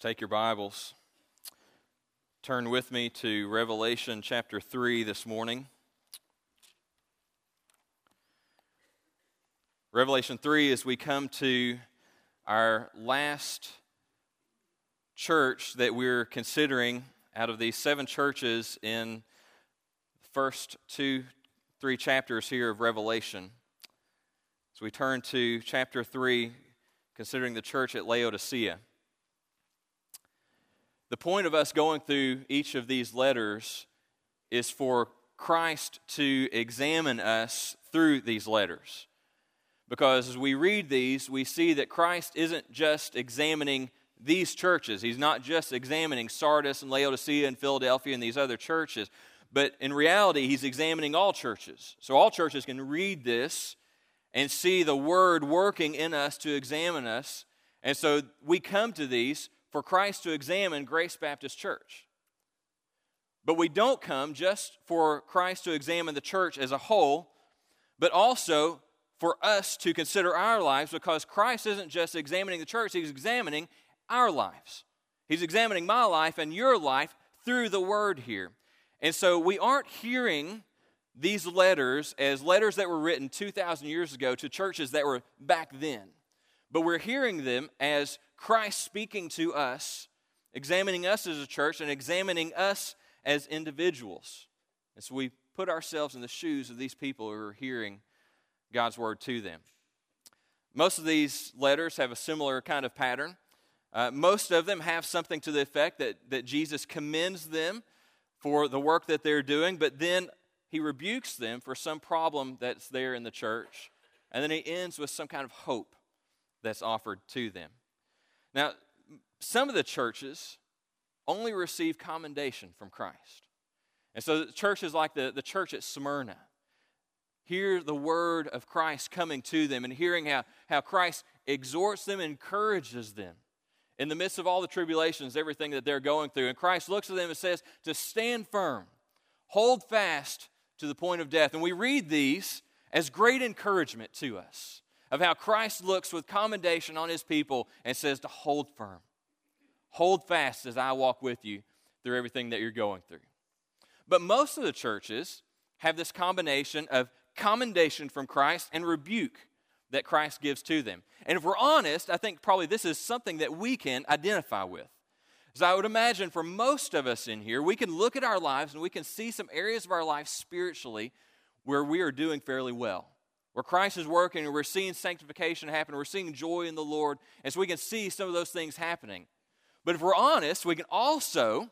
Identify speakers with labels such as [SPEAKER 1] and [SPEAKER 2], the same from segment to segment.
[SPEAKER 1] Take your Bibles. Turn with me to Revelation chapter 3 this morning. Revelation 3, as we come to our last church that we're considering out of these seven churches in the first two, three chapters here of Revelation. As we turn to chapter 3, considering the church at Laodicea. The point of us going through each of these letters is for Christ to examine us through these letters. Because as we read these, we see that Christ isn't just examining these churches. He's not just examining Sardis and Laodicea and Philadelphia and these other churches, but in reality, he's examining all churches. So all churches can read this and see the word working in us to examine us. And so we come to these for Christ to examine Grace Baptist Church. But we don't come just for Christ to examine the church as a whole, but also for us to consider our lives because Christ isn't just examining the church, He's examining our lives. He's examining my life and your life through the Word here. And so we aren't hearing these letters as letters that were written 2,000 years ago to churches that were back then, but we're hearing them as Christ speaking to us, examining us as a church, and examining us as individuals. And so we put ourselves in the shoes of these people who are hearing God's word to them. Most of these letters have a similar kind of pattern. Uh, most of them have something to the effect that, that Jesus commends them for the work that they're doing, but then he rebukes them for some problem that's there in the church. And then he ends with some kind of hope that's offered to them. Now, some of the churches only receive commendation from Christ. And so churches like the, the church at Smyrna hear the word of Christ coming to them and hearing how, how Christ exhorts them, encourages them in the midst of all the tribulations, everything that they're going through. And Christ looks at them and says to stand firm, hold fast to the point of death. And we read these as great encouragement to us of how Christ looks with commendation on his people and says to hold firm. Hold fast as I walk with you through everything that you're going through. But most of the churches have this combination of commendation from Christ and rebuke that Christ gives to them. And if we're honest, I think probably this is something that we can identify with. As I would imagine for most of us in here, we can look at our lives and we can see some areas of our life spiritually where we are doing fairly well where Christ is working and we're seeing sanctification happen, we're seeing joy in the Lord, and so we can see some of those things happening. But if we're honest, we can also,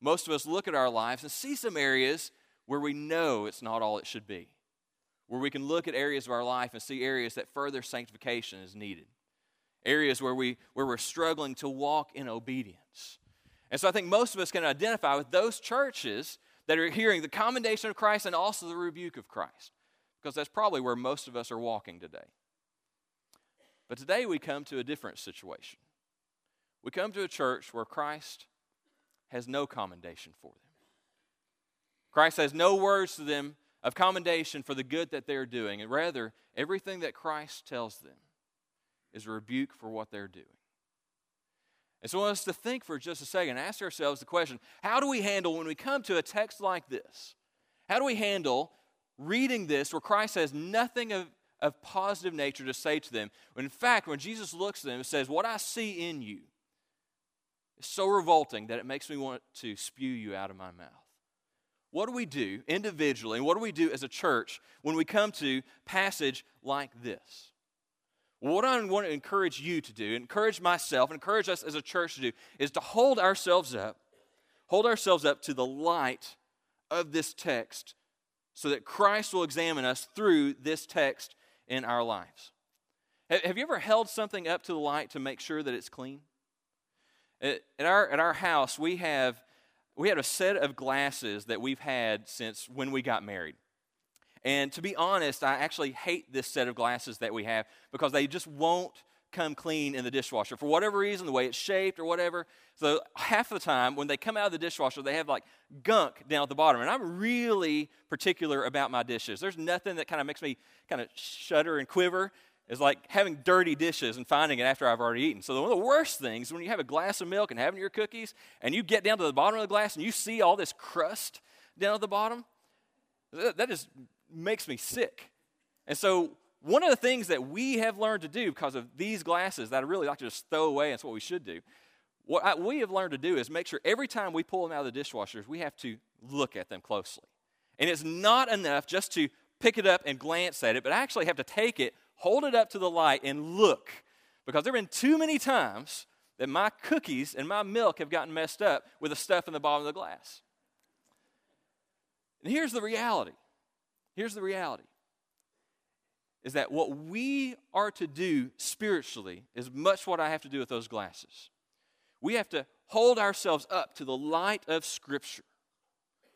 [SPEAKER 1] most of us look at our lives and see some areas where we know it's not all it should be. Where we can look at areas of our life and see areas that further sanctification is needed. Areas where, we, where we're struggling to walk in obedience. And so I think most of us can identify with those churches that are hearing the commendation of Christ and also the rebuke of Christ because that's probably where most of us are walking today. But today we come to a different situation. We come to a church where Christ has no commendation for them. Christ has no words to them of commendation for the good that they're doing, and rather, everything that Christ tells them is a rebuke for what they're doing. And so I want us to think for just a second, ask ourselves the question how do we handle when we come to a text like this? How do we handle reading this where Christ has nothing of, of positive nature to say to them. In fact, when Jesus looks at them and says, What I see in you is so revolting that it makes me want to spew you out of my mouth. What do we do individually, and what do we do as a church when we come to passage like this? what I want to encourage you to do, encourage myself, encourage us as a church to do, is to hold ourselves up, hold ourselves up to the light of this text so that Christ will examine us through this text in our lives. Have you ever held something up to the light to make sure that it's clean? At our, at our house, we have, we had a set of glasses that we've had since when we got married. And to be honest, I actually hate this set of glasses that we have because they just won't come clean in the dishwasher for whatever reason, the way it's shaped or whatever. So half the time when they come out of the dishwasher, they have like gunk down at the bottom. And I'm really particular about my dishes. There's nothing that kind of makes me kind of shudder and quiver is like having dirty dishes and finding it after I've already eaten. So one of the worst things when you have a glass of milk and having your cookies and you get down to the bottom of the glass and you see all this crust down at the bottom, that just makes me sick. And so one of the things that we have learned to do because of these glasses that I really like to just throw away, and it's what we should do. What I, we have learned to do is make sure every time we pull them out of the dishwashers, we have to look at them closely. And it's not enough just to pick it up and glance at it, but I actually have to take it, hold it up to the light, and look. Because there have been too many times that my cookies and my milk have gotten messed up with the stuff in the bottom of the glass. And here's the reality. Here's the reality. Is that what we are to do spiritually is much what I have to do with those glasses. We have to hold ourselves up to the light of Scripture.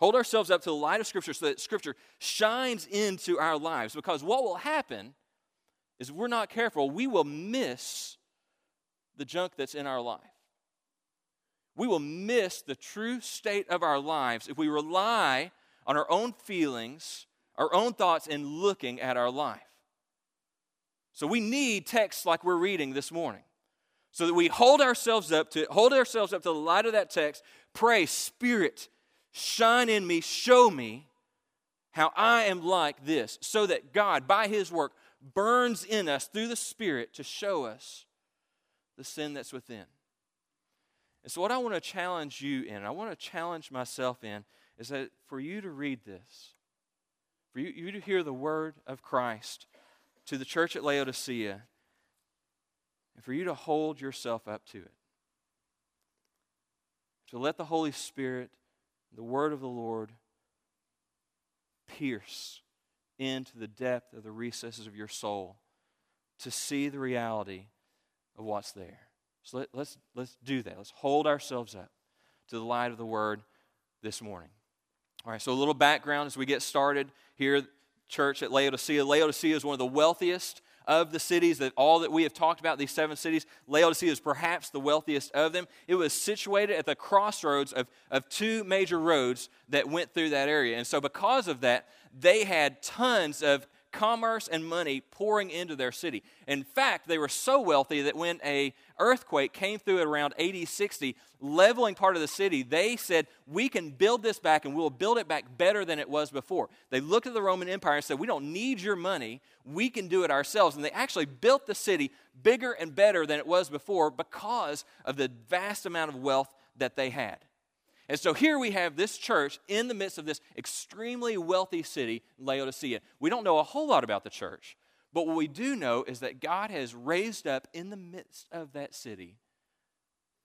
[SPEAKER 1] Hold ourselves up to the light of Scripture so that Scripture shines into our lives. Because what will happen is if we're not careful, we will miss the junk that's in our life. We will miss the true state of our lives if we rely on our own feelings, our own thoughts, and looking at our life. So we need texts like we're reading this morning. So that we hold ourselves up to hold ourselves up to the light of that text, pray, Spirit, shine in me, show me how I am like this, so that God, by His work, burns in us through the Spirit to show us the sin that's within. And so, what I want to challenge you in, I want to challenge myself in, is that for you to read this, for you, you to hear the word of Christ to the church at Laodicea, and for you to hold yourself up to it. To let the Holy Spirit the word of the Lord pierce into the depth of the recesses of your soul to see the reality of what's there. So let, us let's, let's do that. Let's hold ourselves up to the light of the word this morning. All right, so a little background as we get started here, church at Laodicea. Laodicea is one of the wealthiest of the cities that all that we have talked about, these seven cities, Laodicea is perhaps the wealthiest of them. It was situated at the crossroads of, of two major roads that went through that area. And so, because of that, they had tons of commerce and money pouring into their city. In fact, they were so wealthy that when a earthquake came through at around AD 60, leveling part of the city, they said, We can build this back and we'll build it back better than it was before. They looked at the Roman Empire and said, We don't need your money, we can do it ourselves. And they actually built the city bigger and better than it was before because of the vast amount of wealth that they had. And so here we have this church in the midst of this extremely wealthy city, Laodicea. We don't know a whole lot about the church, but what we do know is that God has raised up in the midst of that city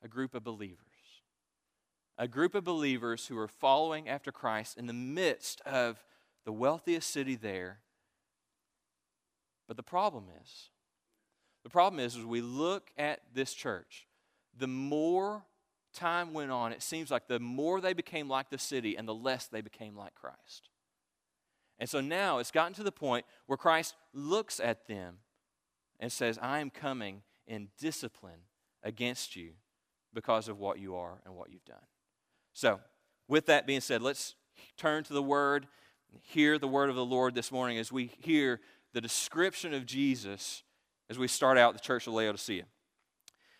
[SPEAKER 1] a group of believers. A group of believers who are following after Christ in the midst of the wealthiest city there. But the problem is, the problem is, as we look at this church, the more time went on, it seems like the more they became like the city and the less they became like Christ. And so now it's gotten to the point where Christ looks at them and says, I am coming in discipline against you because of what you are and what you've done. So, with that being said, let's turn to the Word hear the Word of the Lord this morning as we hear the description of Jesus as we start out the church of Laodicea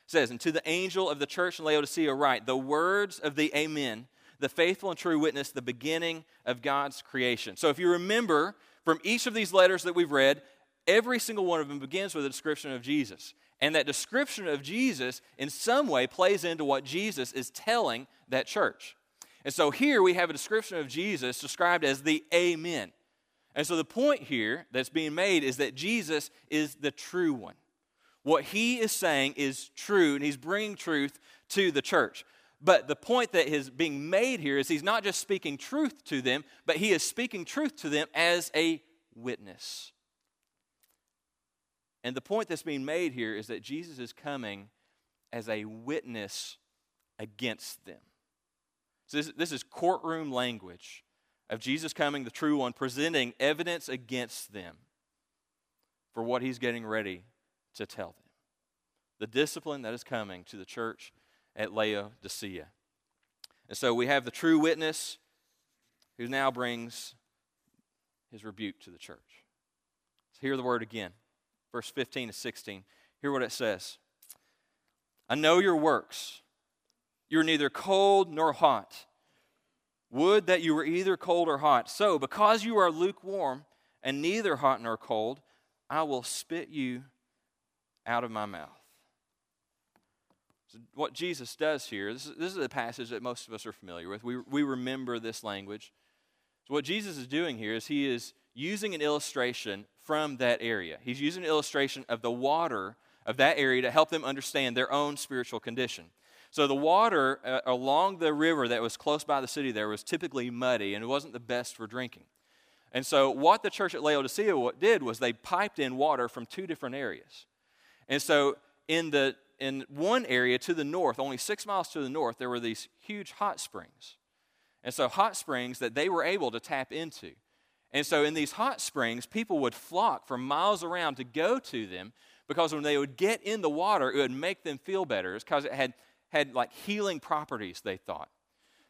[SPEAKER 1] says, And to the angel of the church in Laodicea, write the words of the Amen, the faithful and true witness, the beginning of God's creation. So if you remember from each of these letters that we've read, every single one of them begins with a description of Jesus. And that description of Jesus, in some way, plays into what Jesus is telling that church. And so here we have a description of Jesus described as the Amen. And so the point here that's being made is that Jesus is the true one. What he is saying is true, and he's bringing truth to the church. But the point that is being made here is he's not just speaking truth to them, but he is speaking truth to them as a witness. And the point that's being made here is that Jesus is coming as a witness against them. So this, this is courtroom language of Jesus coming, the true one, presenting evidence against them for what he's getting ready to tell them. The discipline that is coming to the church at Laodicea. And so we have the true witness who now brings his rebuke to the church. Hear the word again. verse 15 to 16. Hear what it says I know your works. You're neither cold nor hot. Would that you were either cold or hot. So, because you are lukewarm and neither hot nor cold, I will spit you out of my mouth. So what Jesus does here, this is, this is a passage that most of us are familiar with. We, we remember this language. So, what Jesus is doing here is he is using an illustration from that area. He's using an illustration of the water of that area to help them understand their own spiritual condition. So, the water uh, along the river that was close by the city there was typically muddy and it wasn't the best for drinking. And so, what the church at Laodicea did was they piped in water from two different areas. And so, in, the, in one area to the north, only six miles to the north, there were these huge hot springs. And so, hot springs that they were able to tap into. And so, in these hot springs, people would flock from miles around to go to them because when they would get in the water, it would make them feel better. It's because it had, had like healing properties, they thought.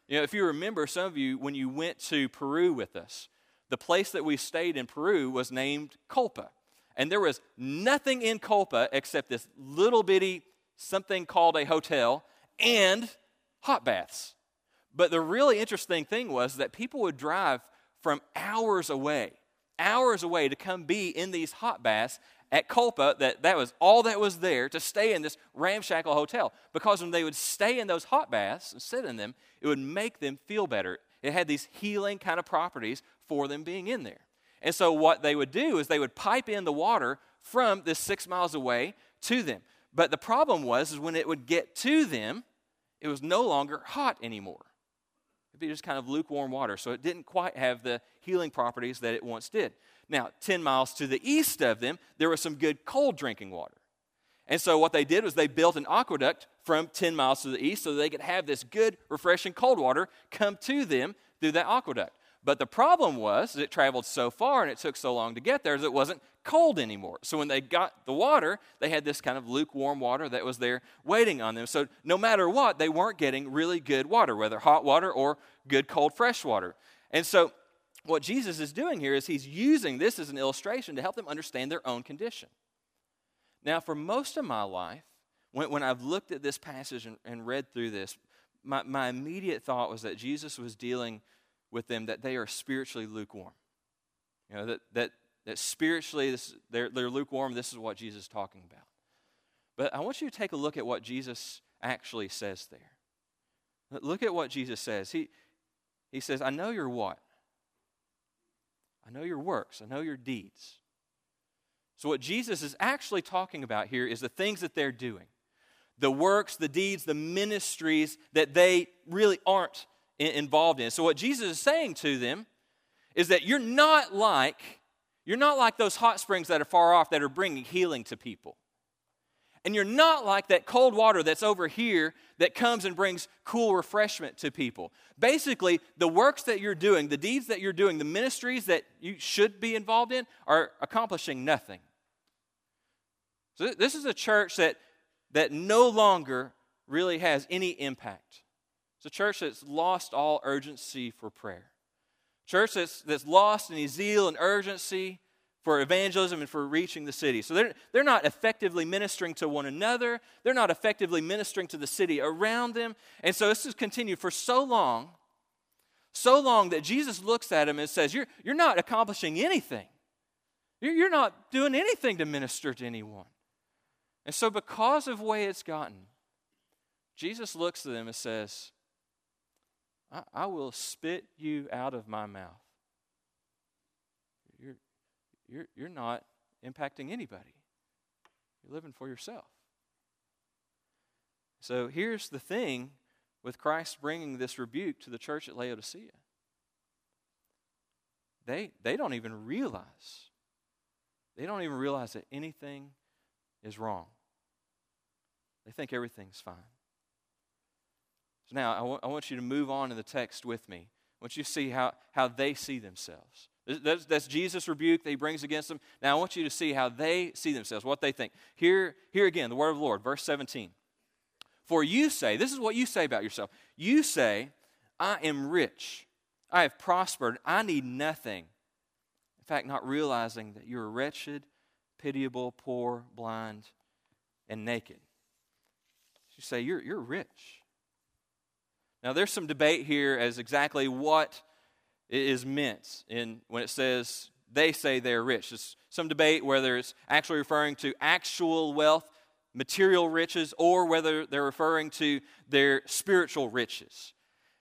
[SPEAKER 1] You know, if you remember, some of you, when you went to Peru with us, the place that we stayed in Peru was named Colpa. And there was nothing in Culpa except this little bitty something called a hotel and hot baths. But the really interesting thing was that people would drive from hours away, hours away to come be in these hot baths at Culpa that, that was all that was there to stay in this ramshackle hotel. Because when they would stay in those hot baths and sit in them, it would make them feel better. It had these healing kind of properties for them being in there. And so what they would do is they would pipe in the water from this six miles away to them. But the problem was is when it would get to them, it was no longer hot anymore. It'd be just kind of lukewarm water. So it didn't quite have the healing properties that it once did. Now, 10 miles to the east of them, there was some good cold drinking water. And so what they did was they built an aqueduct from 10 miles to the east so they could have this good, refreshing cold water come to them through that aqueduct. But the problem was it traveled so far and it took so long to get there that it wasn't cold anymore. So when they got the water, they had this kind of lukewarm water that was there waiting on them. So no matter what, they weren't getting really good water, whether hot water or good cold fresh water. And so what Jesus is doing here is he's using this as an illustration to help them understand their own condition. Now, for most of my life, when, when I've looked at this passage and, and read through this, my, my immediate thought was that Jesus was dealing with them that they are spiritually lukewarm. You know, that, that, that spiritually this, they're, they're lukewarm. This is what Jesus is talking about. But I want you to take a look at what Jesus actually says there. Look at what Jesus says. He, he says, I know your what? I know your works. I know your deeds. So, what Jesus is actually talking about here is the things that they're doing the works, the deeds, the ministries that they really aren't involved in. So what Jesus is saying to them is that you're not like you're not like those hot springs that are far off that are bringing healing to people. And you're not like that cold water that's over here that comes and brings cool refreshment to people. Basically, the works that you're doing, the deeds that you're doing, the ministries that you should be involved in are accomplishing nothing. So this is a church that, that no longer really has any impact. It's a church that's lost all urgency for prayer. Church that's, that's lost any zeal and urgency for evangelism and for reaching the city. So they're, they're not effectively ministering to one another. They're not effectively ministering to the city around them. And so this has continued for so long, so long that Jesus looks at them and says, You're, you're not accomplishing anything. You're, you're not doing anything to minister to anyone. And so, because of the way it's gotten, Jesus looks at them and says, I, I will spit you out of my mouth. You're, you're, you're not impacting anybody, you're living for yourself. So here's the thing with Christ bringing this rebuke to the church at Laodicea. They, they don't even realize, they don't even realize that anything is wrong. They think everything's fine. So now I, w- I want you to move on in the text with me. I want you to see how, how they see themselves. That's, that's Jesus' rebuke that he brings against them. Now I want you to see how they see themselves, what they think. Here, here again, the word of the Lord, verse 17. For you say, this is what you say about yourself. You say, I am rich. I have prospered. I need nothing. In fact, not realizing that you're wretched, pitiable, poor, blind, and naked. You say, You're, you're rich. Now, there's some debate here as exactly what is meant in when it says they say they're rich. There's some debate whether it's actually referring to actual wealth, material riches, or whether they're referring to their spiritual riches.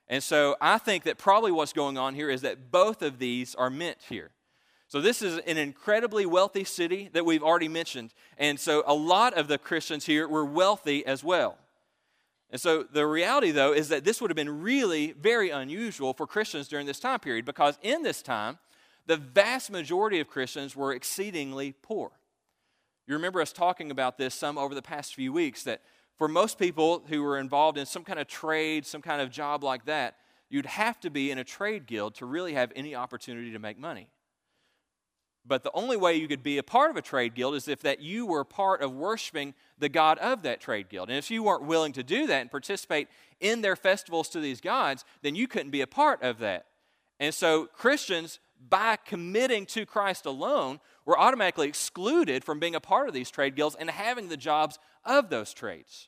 [SPEAKER 1] And so I think that probably what's going on here is that both of these are meant here. So, this is an incredibly wealthy city that we've already mentioned. And so, a lot of the Christians here were wealthy as well. And so, the reality, though, is that this would have been really very unusual for Christians during this time period because in this time, the vast majority of Christians were exceedingly poor. You remember us talking about this some over the past few weeks that for most people who were involved in some kind of trade, some kind of job like that, you'd have to be in a trade guild to really have any opportunity to make money. But the only way you could be a part of a trade guild is if that you were part of worshiping the god of that trade guild. And if you weren't willing to do that and participate in their festivals to these gods, then you couldn't be a part of that. And so Christians, by committing to Christ alone, were automatically excluded from being a part of these trade guilds and having the jobs of those trades.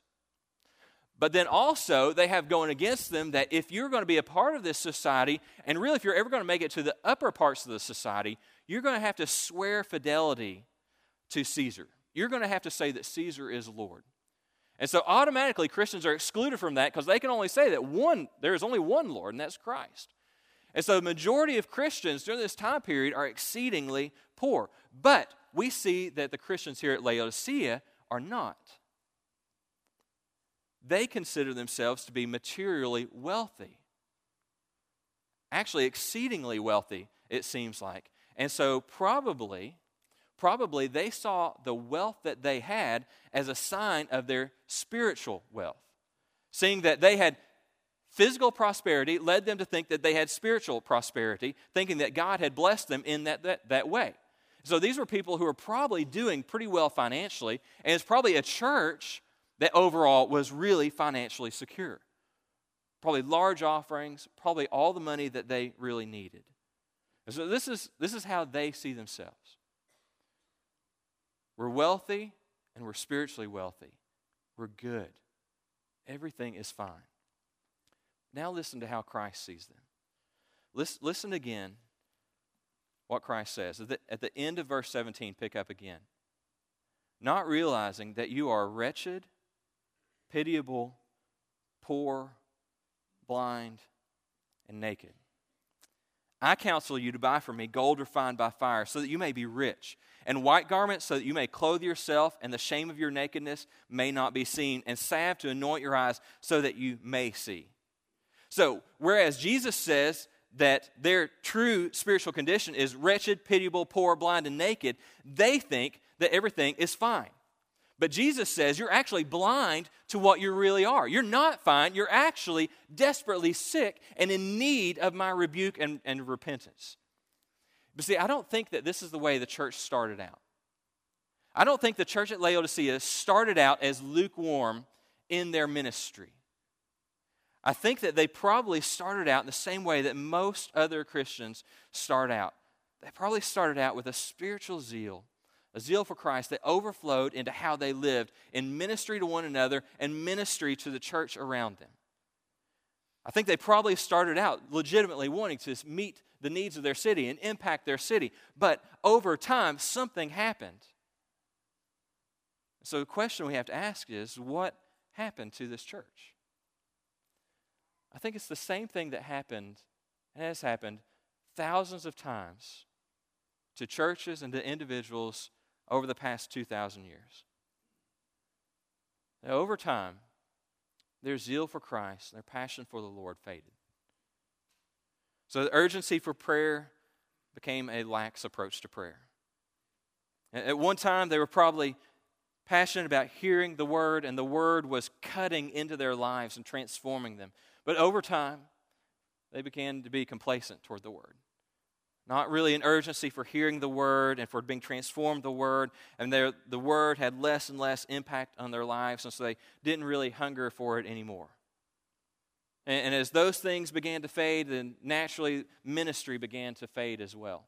[SPEAKER 1] But then also, they have going against them that if you're going to be a part of this society, and really if you're ever going to make it to the upper parts of the society, you're going to have to swear fidelity to Caesar. You're going to have to say that Caesar is Lord. And so automatically Christians are excluded from that because they can only say that one, there is only one Lord, and that's Christ. And so the majority of Christians during this time period are exceedingly poor. But we see that the Christians here at Laodicea are not they consider themselves to be materially wealthy. Actually, exceedingly wealthy, it seems like. And so, probably, probably they saw the wealth that they had as a sign of their spiritual wealth. Seeing that they had physical prosperity led them to think that they had spiritual prosperity, thinking that God had blessed them in that, that, that way. So these were people who were probably doing pretty well financially, and it's probably a church that overall was really financially secure. Probably large offerings, probably all the money that they really needed. And so this is, this is how they see themselves. We're wealthy and we're spiritually wealthy. We're good. Everything is fine. Now listen to how Christ sees them. Listen, listen again what Christ says. At the, at the end of verse 17, pick up again. Not realizing that you are wretched pitiable, poor, blind, and naked. I counsel you to buy from me gold refined by fire, so that you may be rich, and white garments, so that you may clothe yourself, and the shame of your nakedness may not be seen, and salve to anoint your eyes, so that you may see. So, whereas Jesus says that their true spiritual condition is wretched, pitiable, poor, blind, and naked, they think that everything is fine. But Jesus says you're actually blind to what you really are. You're not fine. You're actually desperately sick and in need of my rebuke and, and repentance. But see, I don't think that this is the way the church started out. I don't think the church at Laodicea started out as lukewarm in their ministry. I think that they probably started out in the same way that most other Christians start out. They probably started out with a spiritual zeal a zeal for Christ that overflowed into how they lived in ministry to one another and ministry to the church around them. I think they probably started out legitimately wanting to meet the needs of their city and impact their city, but over time, something happened. So the question we have to ask is what happened to this church? I think it's the same thing that happened and has happened thousands of times to churches and to individuals over the past 2,000 years. Now, over time, their zeal for Christ, their passion for the Lord faded. So the urgency for prayer became a lax approach to prayer. At one time, they were probably passionate about hearing the word, and the word was cutting into their lives and transforming them. But over time, they began to be complacent toward the word not really an urgency for hearing the word and for being transformed the word and the word had less and less impact on their lives and so they didn't really hunger for it anymore and, and as those things began to fade then naturally ministry began to fade as well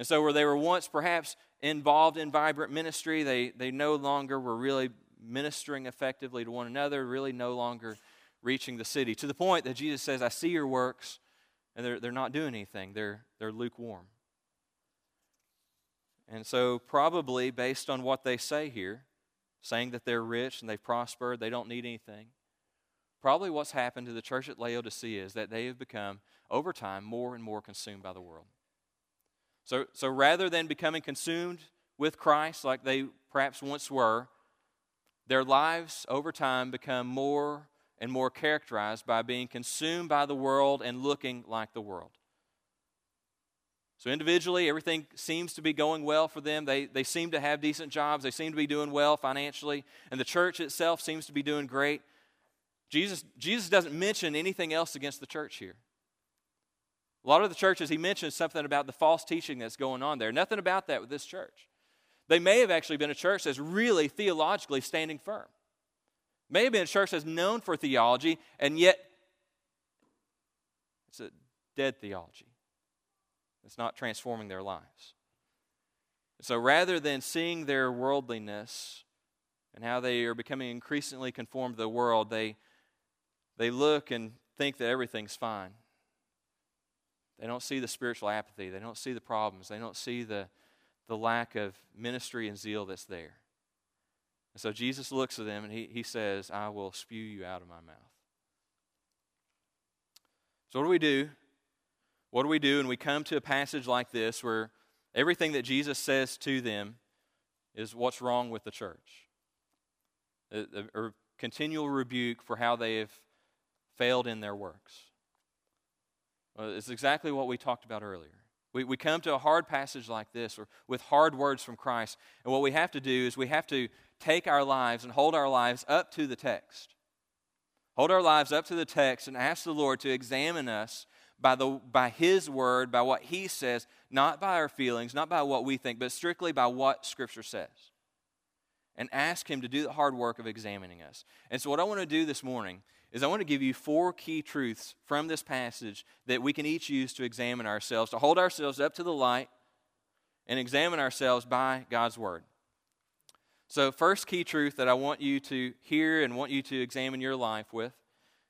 [SPEAKER 1] And so, where they were once perhaps involved in vibrant ministry, they, they no longer were really ministering effectively to one another, really no longer reaching the city. To the point that Jesus says, I see your works, and they're, they're not doing anything, they're, they're lukewarm. And so, probably based on what they say here, saying that they're rich and they've prospered, they don't need anything, probably what's happened to the church at Laodicea is that they have become, over time, more and more consumed by the world. So, so rather than becoming consumed with Christ like they perhaps once were, their lives over time become more and more characterized by being consumed by the world and looking like the world. So, individually, everything seems to be going well for them. They, they seem to have decent jobs. They seem to be doing well financially. And the church itself seems to be doing great. Jesus, Jesus doesn't mention anything else against the church here. A lot of the churches, he mentions something about the false teaching that's going on there. Nothing about that with this church. They may have actually been a church that's really theologically standing firm. May have been a church that's known for theology, and yet it's a dead theology. It's not transforming their lives. So rather than seeing their worldliness and how they are becoming increasingly conformed to the world, they, they look and think that everything's fine. They don't see the spiritual apathy. They don't see the problems. They don't see the, the lack of ministry and zeal that's there. And so Jesus looks at them and he, he says, I will spew you out of my mouth. So, what do we do what do we do? And we come to a passage like this where everything that Jesus says to them is what's wrong with the church. A, a, a continual rebuke for how they have failed in their works. Well, it's exactly what we talked about earlier. We, we come to a hard passage like this or with hard words from Christ, and what we have to do is we have to take our lives and hold our lives up to the text. Hold our lives up to the text and ask the Lord to examine us by, the, by His word, by what He says, not by our feelings, not by what we think, but strictly by what Scripture says. And ask Him to do the hard work of examining us. And so, what I want to do this morning is I want to give you four key truths from this passage that we can each use to examine ourselves, to hold ourselves up to the light and examine ourselves by God's Word. So, first key truth that I want you to hear and want you to examine your life with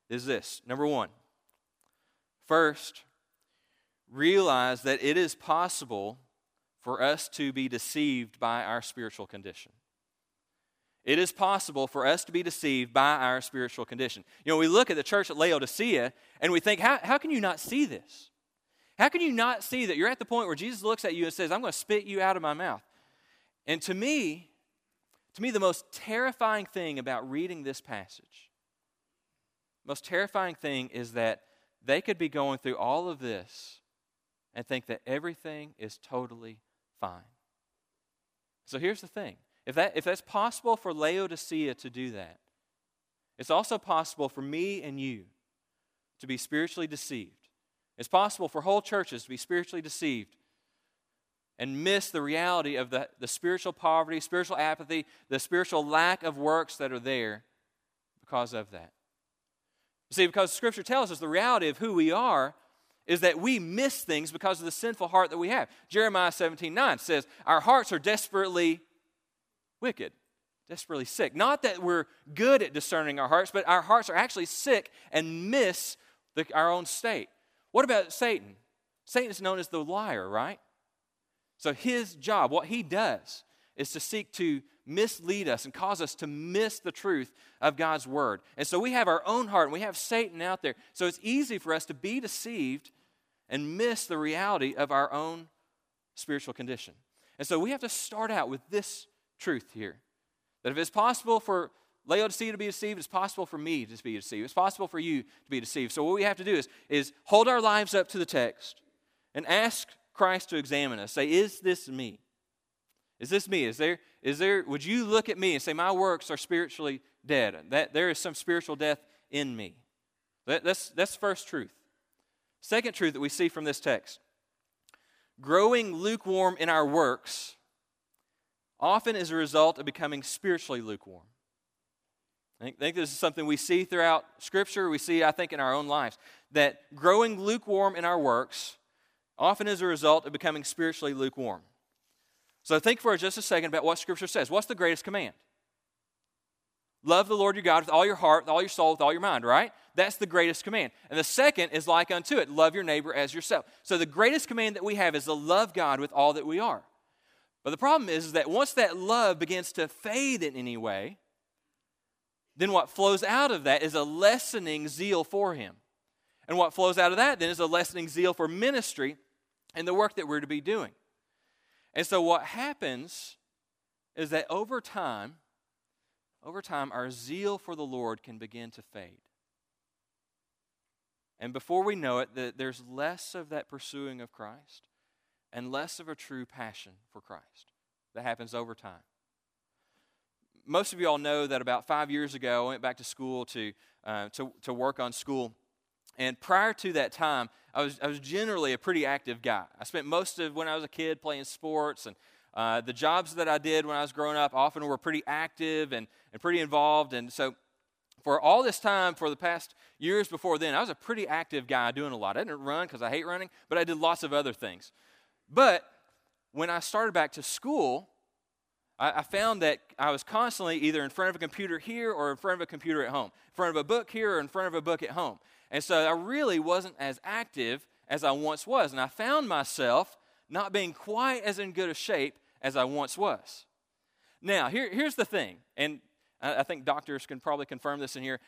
[SPEAKER 1] is this. Number one, First, realize that it is possible for us to be deceived by our spiritual condition. It is possible for us to be deceived by our spiritual condition. You know, we look at the church at Laodicea and we think, how, how can you not see this? How can you not see that you're at the point where Jesus looks at you and says, I'm going to spit you out of my mouth? And to me, to me, the most terrifying thing about reading this passage, most terrifying thing is that they could be going through all of this and think that everything is totally fine. So here's the thing if, that, if that's possible for Laodicea to do that, it's also possible for me and you to be spiritually deceived. It's possible for whole churches to be spiritually deceived and miss the reality of the, the spiritual poverty, spiritual apathy, the spiritual lack of works that are there because of that. See, because Scripture tells us the reality of who we are is that we miss things because of the sinful heart that we have. Jeremiah 17 9 says, Our hearts are desperately wicked, desperately sick. Not that we're good at discerning our hearts, but our hearts are actually sick and miss the, our own state. What about Satan? Satan is known as the liar, right? So his job, what he does, is to seek to mislead us and cause us to miss the truth of God's word. And so we have our own heart and we have Satan out there. So it's easy for us to be deceived and miss the reality of our own spiritual condition. And so we have to start out with this truth here that if it's possible for Laodicea to be deceived, it's possible for me to be deceived. It's possible for you to be deceived. So what we have to do is, is hold our lives up to the text and ask Christ to examine us. Say, is this me? Is this me? Is there, is there, would you look at me and say, my works are spiritually dead? That there is some spiritual death in me. That, that's, that's first truth. Second truth that we see from this text growing lukewarm in our works often as a result of becoming spiritually lukewarm. I think this is something we see throughout Scripture, we see, I think, in our own lives, that growing lukewarm in our works often as a result of becoming spiritually lukewarm. So think for just a second about what Scripture says. What's the greatest command? Love the Lord your God with all your heart, with all your soul, with all your mind, right? That's the greatest command. And the second is like unto it love your neighbor as yourself. So the greatest command that we have is to love God with all that we are. But the problem is, is that once that love begins to fade in any way, then what flows out of that is a lessening zeal for Him. And what flows out of that then is a lessening zeal for ministry and the work that we're to be doing. And so what happens is that over time, over time, our zeal for the Lord can begin to fade. And before we know it, the, there's less of that pursuing of Christ and less of a true passion for Christ. That happens over time. Most of you all know that about five years ago, I went back to school to, uh, to, to work on school. And prior to that time, I was, I was generally a pretty active guy. I spent most of when I was a kid playing sports, and uh, the jobs that I did when I was growing up often were pretty active and, and pretty involved. And so, for all this time, for the past years before then, I was a pretty active guy doing a lot. I didn't run because I hate running, but I did lots of other things. But when I started back to school, I, I, found that I was constantly either in front of a computer here or in front of a computer at home, in front of a book here or in front of a book at home. And so I really wasn't as active as I once was. And I found myself not being quite as in good a shape as I once was. Now, here, here's the thing, and I, I think doctors can probably confirm this in here.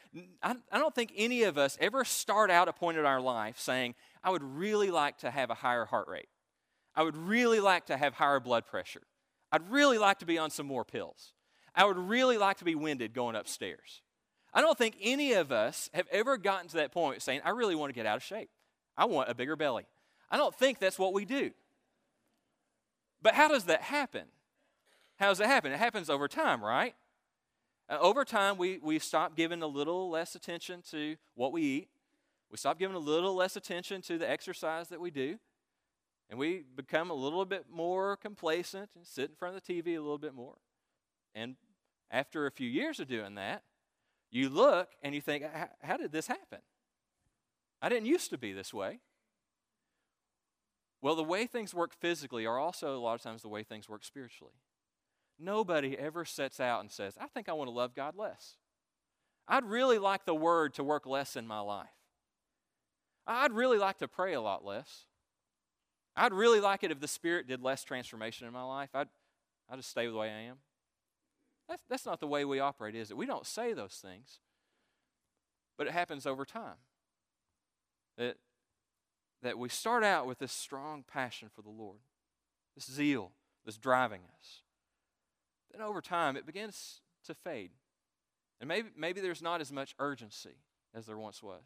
[SPEAKER 1] I, I don't think any of us ever start out a point in our life saying, I would really like to have a higher heart rate. I would really like to have higher blood pressure. I'd really like to be on some more pills. I would really like to be winded going upstairs. I don't think any of us have ever gotten to that point saying, I really want to get out of shape. I want a bigger belly. I don't think that's what we do. But how does that happen? How does that happen? It happens over time, right? Uh, over time, we, we stop giving a little less attention to what we eat. We stop giving a little less attention to the exercise that we do. And we become a little bit more complacent and sit in front of the TV a little bit more. And after a few years of doing that, you look and you think, how did this happen? I didn't used to be this way. Well, the way things work physically are also a lot of times the way things work spiritually. Nobody ever sets out and says, I think I want to love God less. I'd really like the word to work less in my life. I'd really like to pray a lot less. I'd really like it if the Spirit did less transformation in my life. I'd, I'd just stay the way I am. That's, that's not the way we operate, is it? We don't say those things, but it happens over time. That, that we start out with this strong passion for the Lord, this zeal that's driving us. Then over time, it begins to fade. And maybe, maybe there's not as much urgency as there once was.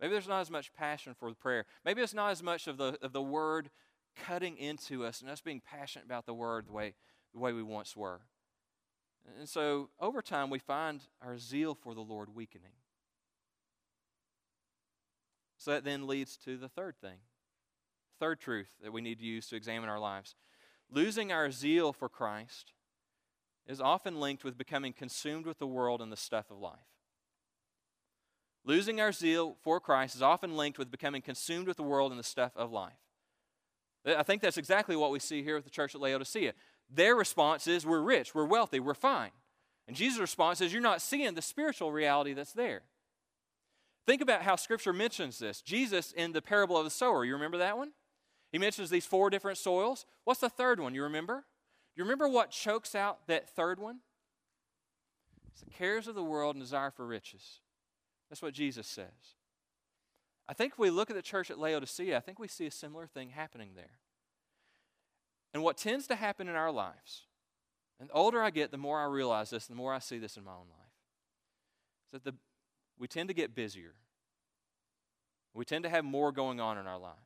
[SPEAKER 1] Maybe there's not as much passion for the prayer. Maybe it's not as much of the, of the word cutting into us and us being passionate about the word the way, the way we once were. And so over time, we find our zeal for the Lord weakening. So that then leads to the third thing, third truth that we need to use to examine our lives. Losing our zeal for Christ is often linked with becoming consumed with the world and the stuff of life. Losing our zeal for Christ is often linked with becoming consumed with the world and the stuff of life. I think that's exactly what we see here with the church at Laodicea. Their response is, We're rich, we're wealthy, we're fine. And Jesus' response is, You're not seeing the spiritual reality that's there. Think about how Scripture mentions this. Jesus, in the parable of the sower, you remember that one? He mentions these four different soils. What's the third one? You remember? You remember what chokes out that third one? It's the cares of the world and desire for riches. That's what Jesus says. I think if we look at the church at Laodicea, I think we see a similar thing happening there. And what tends to happen in our lives, and the older I get, the more I realize this, the more I see this in my own life, is that the, we tend to get busier. We tend to have more going on in our lives.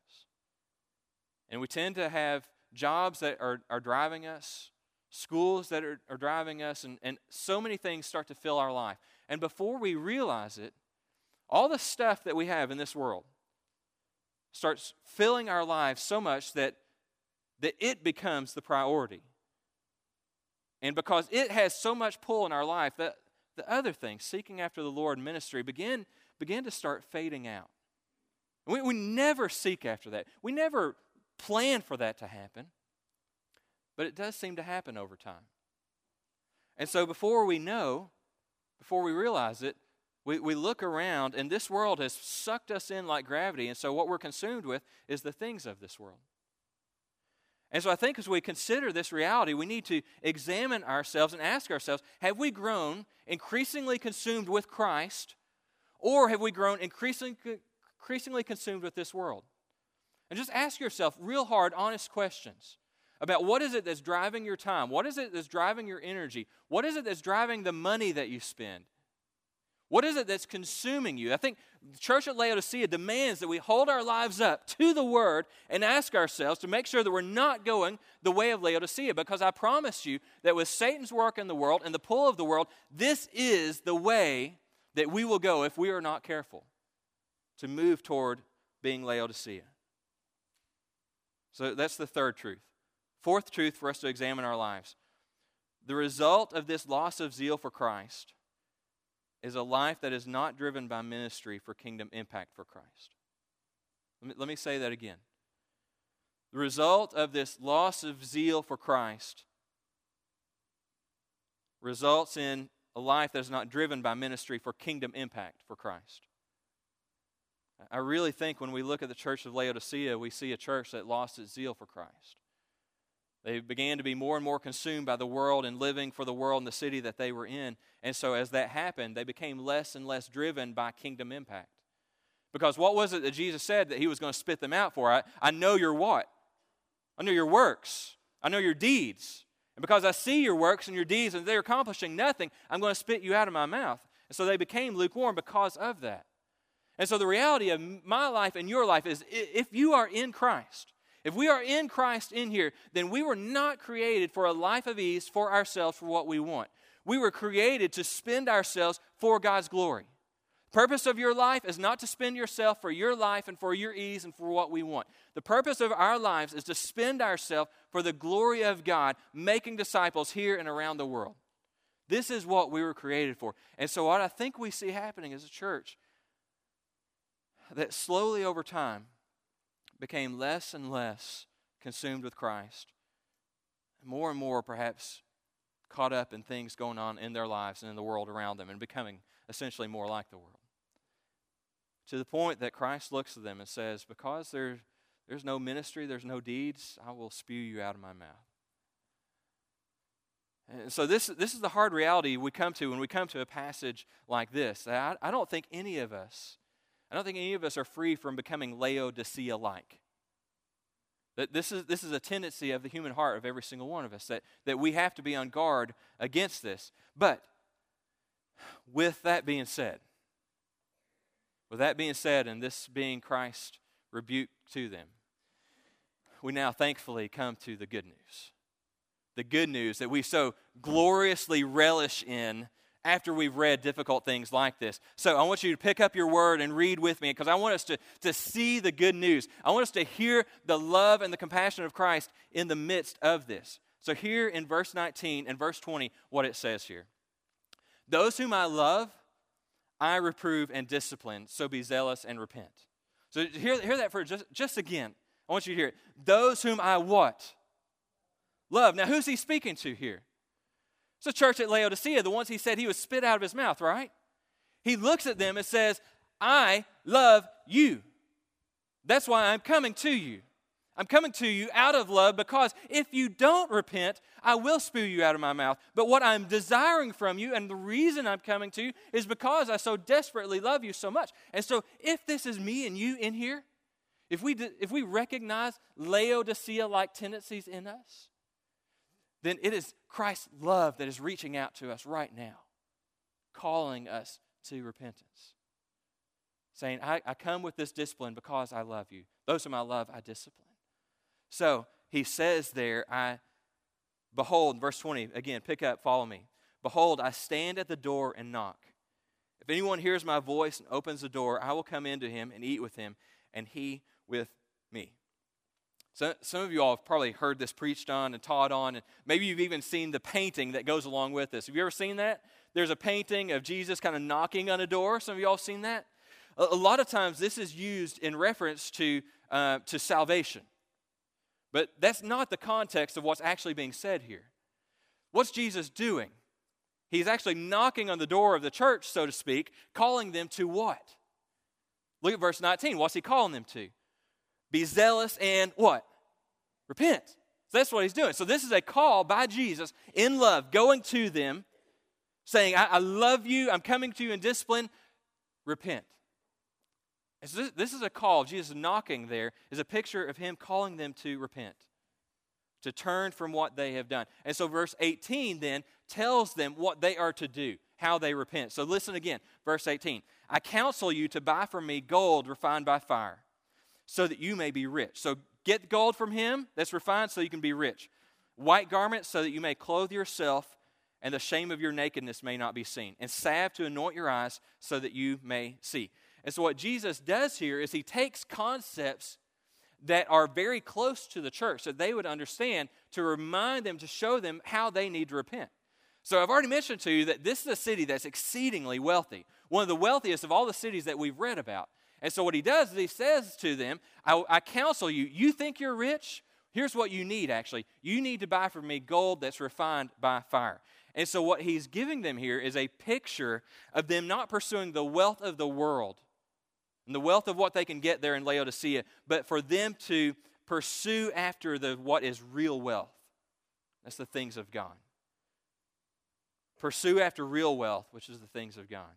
[SPEAKER 1] And we tend to have jobs that are, are driving us, schools that are, are driving us, and, and so many things start to fill our life. And before we realize it, all the stuff that we have in this world starts filling our lives so much that that it becomes the priority. And because it has so much pull in our life, that the other things, seeking after the Lord ministry, begin, begin to start fading out. We, we never seek after that. We never plan for that to happen, but it does seem to happen over time. And so before we know, before we realize it, we, we look around and this world has sucked us in like gravity. And so what we're consumed with is the things of this world. And so I think as we consider this reality, we need to examine ourselves and ask ourselves have we grown increasingly consumed with Christ, or have we grown increasingly, increasingly consumed with this world? And just ask yourself real hard, honest questions about what is it that's driving your time? What is it that's driving your energy? What is it that's driving the money that you spend? What is it that's consuming you? I think the church at Laodicea demands that we hold our lives up to the Word and ask ourselves to make sure that we're not going the way of Laodicea. Because I promise you that with Satan's work in the world and the pull of the world, this is the way that we will go if we are not careful to move toward being Laodicea. So that's the third truth. Fourth truth for us to examine our lives. The result of this loss of zeal for Christ is a life that is not driven by ministry for kingdom impact for Christ. Let me, let me say that again. The result of this loss of zeal for Christ results in a life that is not driven by ministry for kingdom impact for Christ. I really think when we look at the church of Laodicea, we see a church that lost its zeal for Christ. They began to be more and more consumed by the world and living for the world and the city that they were in. And so, as that happened, they became less and less driven by kingdom impact. Because what was it that Jesus said that he was going to spit them out for? I, I know your what? I know your works. I know your deeds. And because I see your works and your deeds and they're accomplishing nothing, I'm going to spit you out of my mouth. And so they became lukewarm because of that. And so the reality of my life and your life is if you are in Christ, if we are in Christ in here, then we were not created for a life of ease for ourselves for what we want. We were created to spend ourselves for God's glory. Purpose of your life is not to spend yourself for your life and for your ease and for what we want. The purpose of our lives is to spend ourselves for the glory of God, making disciples here and around the world. This is what we were created for. And so, what I think we see happening as a church, that slowly over time, became less and less consumed with Christ, more and more perhaps caught up in things going on in their lives and in the world around them and becoming essentially more like the world. To the point that Christ looks at them and says, Because there, there's no ministry, there's no deeds, I will spew you out of my mouth. And so, this, this is the hard reality we come to when we come to a passage like this. I, I don't think any of us I don't think any of us are free from becoming Laodicea like. That this is, this is a tendency of the human heart of every single one of us, that, that we have to be on guard against this. But with that being said, with that being said, and this being Christ's rebuke to them, we now thankfully come to the good news. The good news that we so gloriously relish in after we've read difficult things like this. So I want you to pick up your word and read with me because I want us to, to see the good news. I want us to hear the love and the compassion of Christ in the midst of this. So, here in verse 19 and verse 20, what it says here Those whom I love, I reprove and discipline, so be zealous and repent. So, hear, hear that for just, just again. I want you to hear it. Those whom I what? Love. Now, who's he speaking to here? It's the church at Laodicea, the ones he said he would spit out of his mouth, right? He looks at them and says, I love you. That's why I'm coming to you. I'm coming to you out of love because if you don't repent, I will spew you out of my mouth. But what I'm desiring from you and the reason I'm coming to you is because I so desperately love you so much. And so if this is me and you in here, if we, if we recognize Laodicea like tendencies in us, then it is Christ's love that is reaching out to us right now, calling us to repentance. Saying, I, I come with this discipline because I love you. Those whom I love, I discipline. So he says there, I behold, verse 20, again, pick up, follow me. Behold, I stand at the door and knock. If anyone hears my voice and opens the door, I will come into him and eat with him, and he with. So, some of you all have probably heard this preached on and taught on, and maybe you've even seen the painting that goes along with this. Have you ever seen that? There's a painting of Jesus kind of knocking on a door. Some of you all seen that? A, a lot of times, this is used in reference to, uh, to salvation. But that's not the context of what's actually being said here. What's Jesus doing? He's actually knocking on the door of the church, so to speak, calling them to what? Look at verse 19. What's he calling them to? Be zealous and what? Repent. So that's what he's doing. So this is a call by Jesus in love, going to them, saying, I, I love you, I'm coming to you in discipline, repent. So this, this is a call, Jesus knocking there is a picture of him calling them to repent, to turn from what they have done. And so verse 18 then tells them what they are to do, how they repent. So listen again, verse 18. I counsel you to buy from me gold refined by fire, so that you may be rich. So get gold from him that's refined so you can be rich. White garments so that you may clothe yourself and the shame of your nakedness may not be seen. And salve to anoint your eyes so that you may see. And so, what Jesus does here is he takes concepts that are very close to the church that they would understand to remind them, to show them how they need to repent. So, I've already mentioned to you that this is a city that's exceedingly wealthy, one of the wealthiest of all the cities that we've read about. And so, what he does is he says to them, I, I counsel you, you think you're rich? Here's what you need actually. You need to buy from me gold that's refined by fire. And so, what he's giving them here is a picture of them not pursuing the wealth of the world and the wealth of what they can get there in Laodicea, but for them to pursue after the, what is real wealth. That's the things of God. Pursue after real wealth, which is the things of God.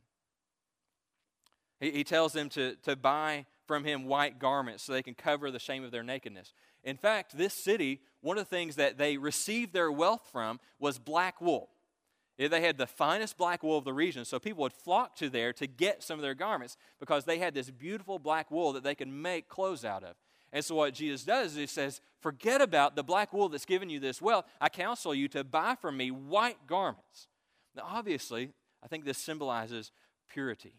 [SPEAKER 1] He, he tells them to, to buy from him white garments so they can cover the shame of their nakedness. In fact, this city, one of the things that they received their wealth from was black wool. They had the finest black wool of the region, so people would flock to there to get some of their garments because they had this beautiful black wool that they could make clothes out of. And so, what Jesus does is he says, Forget about the black wool that's given you this wealth. I counsel you to buy from me white garments. Now, obviously, I think this symbolizes purity.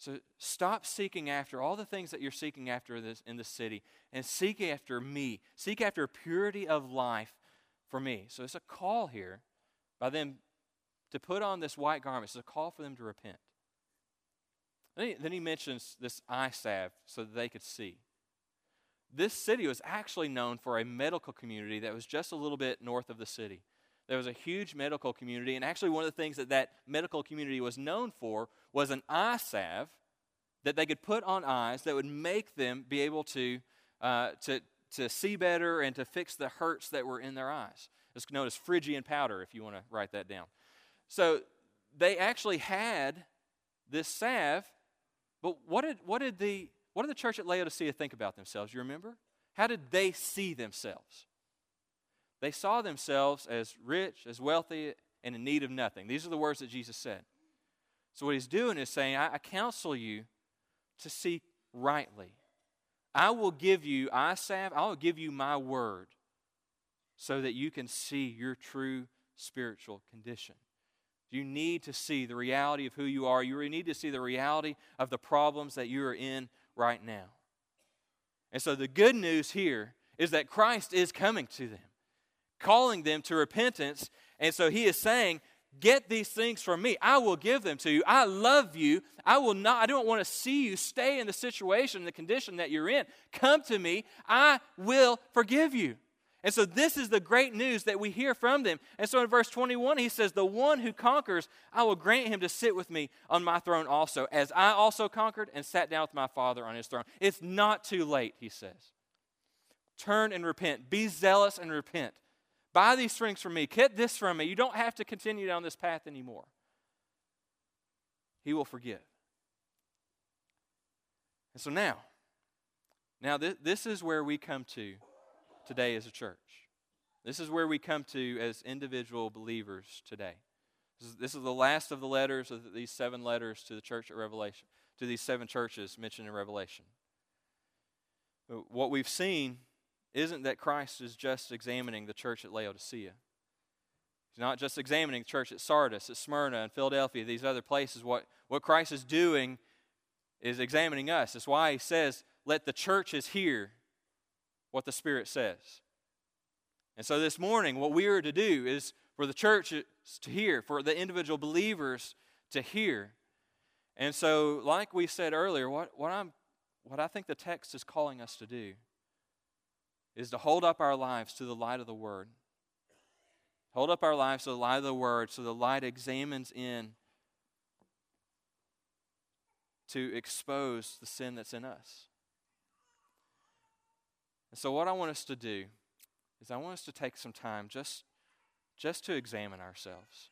[SPEAKER 1] So, stop seeking after all the things that you're seeking after this, in this city and seek after me. Seek after purity of life for me. So, it's a call here by them to put on this white garment. It's a call for them to repent. Then he, then he mentions this eye salve so that they could see. This city was actually known for a medical community that was just a little bit north of the city. There was a huge medical community, and actually, one of the things that that medical community was known for was an eye salve that they could put on eyes that would make them be able to, uh, to, to see better and to fix the hurts that were in their eyes. It's known as Phrygian powder, if you want to write that down. So they actually had this salve, but what did, what did, the, what did the church at Laodicea think about themselves? You remember? How did they see themselves? They saw themselves as rich, as wealthy, and in need of nothing. These are the words that Jesus said. So, what he's doing is saying, I, I counsel you to seek rightly. I will give you, eye salve, I will give you my word so that you can see your true spiritual condition. You need to see the reality of who you are. You need to see the reality of the problems that you are in right now. And so the good news here is that Christ is coming to them, calling them to repentance. And so he is saying, Get these things from me. I will give them to you. I love you. I will not, I don't want to see you stay in the situation, the condition that you're in. Come to me. I will forgive you. And so this is the great news that we hear from them. And so in verse 21, he says, The one who conquers, I will grant him to sit with me on my throne also, as I also conquered and sat down with my Father on his throne. It's not too late, he says. Turn and repent. Be zealous and repent. Buy these things from me. Get this from me. You don't have to continue down this path anymore. He will forgive. And so now, now this, this is where we come to today as a church. This is where we come to as individual believers today. This is, this is the last of the letters of these seven letters to the church at Revelation, to these seven churches mentioned in Revelation. What we've seen isn't that Christ is just examining the church at Laodicea. He's not just examining the church at Sardis, at Smyrna, and Philadelphia, these other places. What, what Christ is doing is examining us. That's why he says, Let the churches hear what the Spirit says. And so this morning, what we are to do is for the church to hear, for the individual believers to hear. And so, like we said earlier, what, what, I'm, what I think the text is calling us to do is to hold up our lives to the light of the Word. Hold up our lives to the light of the Word so the light examines in to expose the sin that's in us. And so, what I want us to do is I want us to take some time just, just to examine ourselves.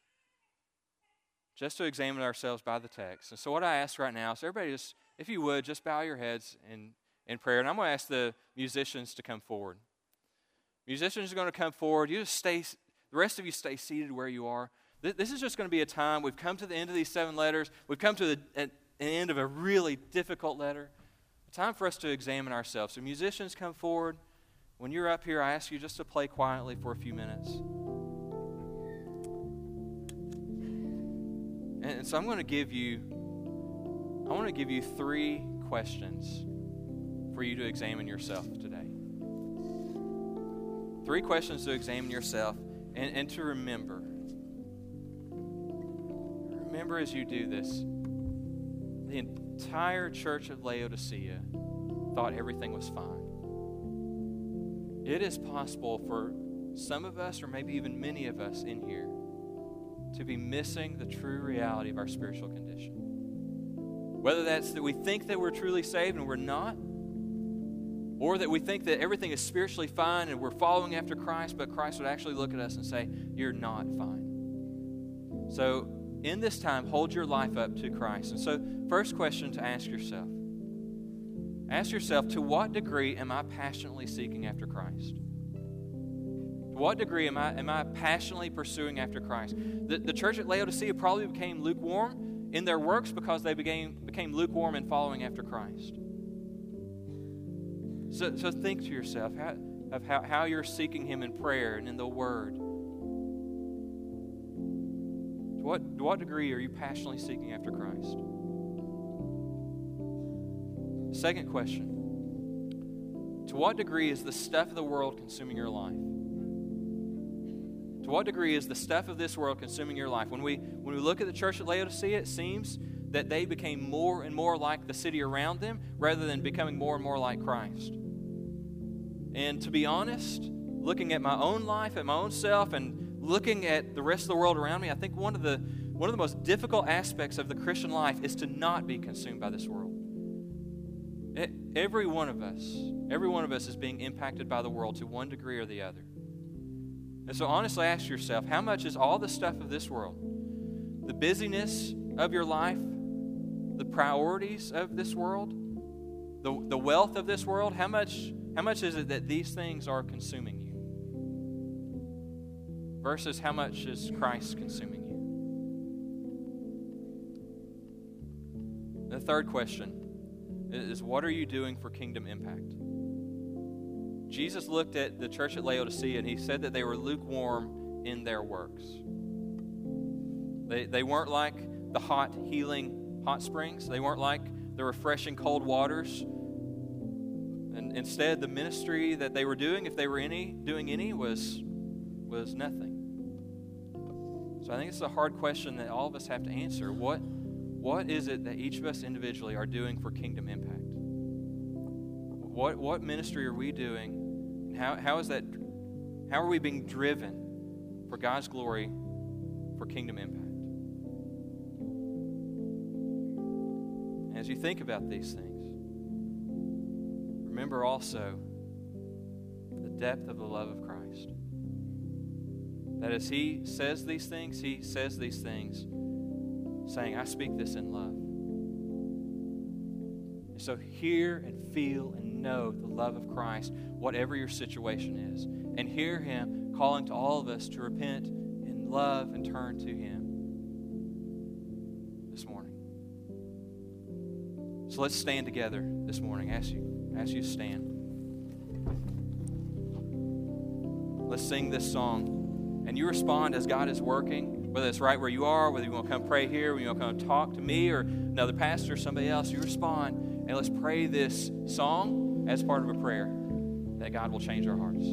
[SPEAKER 1] Just to examine ourselves by the text. And so, what I ask right now is everybody just, if you would, just bow your heads in, in prayer. And I'm going to ask the musicians to come forward. Musicians are going to come forward. You just stay, the rest of you stay seated where you are. This is just going to be a time. We've come to the end of these seven letters. We've come to the end of a really difficult letter. A time for us to examine ourselves. So, musicians, come forward. When you're up here, I ask you just to play quietly for a few minutes. And so I'm going to give you I want to give you 3 questions for you to examine yourself today. 3 questions to examine yourself and, and to remember. Remember as you do this, the entire church of Laodicea thought everything was fine. It is possible for some of us, or maybe even many of us in here, to be missing the true reality of our spiritual condition. Whether that's that we think that we're truly saved and we're not, or that we think that everything is spiritually fine and we're following after Christ, but Christ would actually look at us and say, You're not fine. So, in this time, hold your life up to Christ. And so, first question to ask yourself Ask yourself, to what degree am I passionately seeking after Christ? To what degree am I, am I passionately pursuing after Christ? The, the church at Laodicea probably became lukewarm in their works because they became, became lukewarm in following after Christ. So, so think to yourself how, of how, how you're seeking Him in prayer and in the Word. To what, to what degree are you passionately seeking after Christ? Second question To what degree is the stuff of the world consuming your life? To what degree is the stuff of this world consuming your life? When we, when we look at the church at Laodicea, it seems that they became more and more like the city around them rather than becoming more and more like Christ. And to be honest, looking at my own life, at my own self, and looking at the rest of the world around me, I think one of the, one of the most difficult aspects of the Christian life is to not be consumed by this world. Every one of us, every one of us is being impacted by the world to one degree or the other. And so honestly ask yourself, how much is all the stuff of this world, the busyness of your life, the priorities of this world, the, the wealth of this world, how much, how much is it that these things are consuming you? Versus how much is Christ consuming you? The third question is what are you doing for kingdom impact? Jesus looked at the church at Laodicea and he said that they were lukewarm in their works. They, they weren't like the hot, healing hot springs, they weren't like the refreshing cold waters. And instead, the ministry that they were doing, if they were any doing any, was, was nothing. So I think it's a hard question that all of us have to answer. What what is it that each of us individually are doing for kingdom impact? What, what ministry are we doing? How, how is that? How are we being driven for God's glory for kingdom impact? As you think about these things, remember also the depth of the love of Christ. That as He says these things, He says these things saying, I speak this in love. And so hear and feel and know the love of Christ, whatever your situation is. And hear Him calling to all of us to repent in love and turn to Him this morning. So let's stand together this morning. Ask you, ask you stand. Let's sing this song. And you respond as God is working whether it's right where you are, whether you want to come pray here, whether you want to come talk to me or another pastor or somebody else, you respond. And let's pray this song as part of a prayer that God will change our hearts.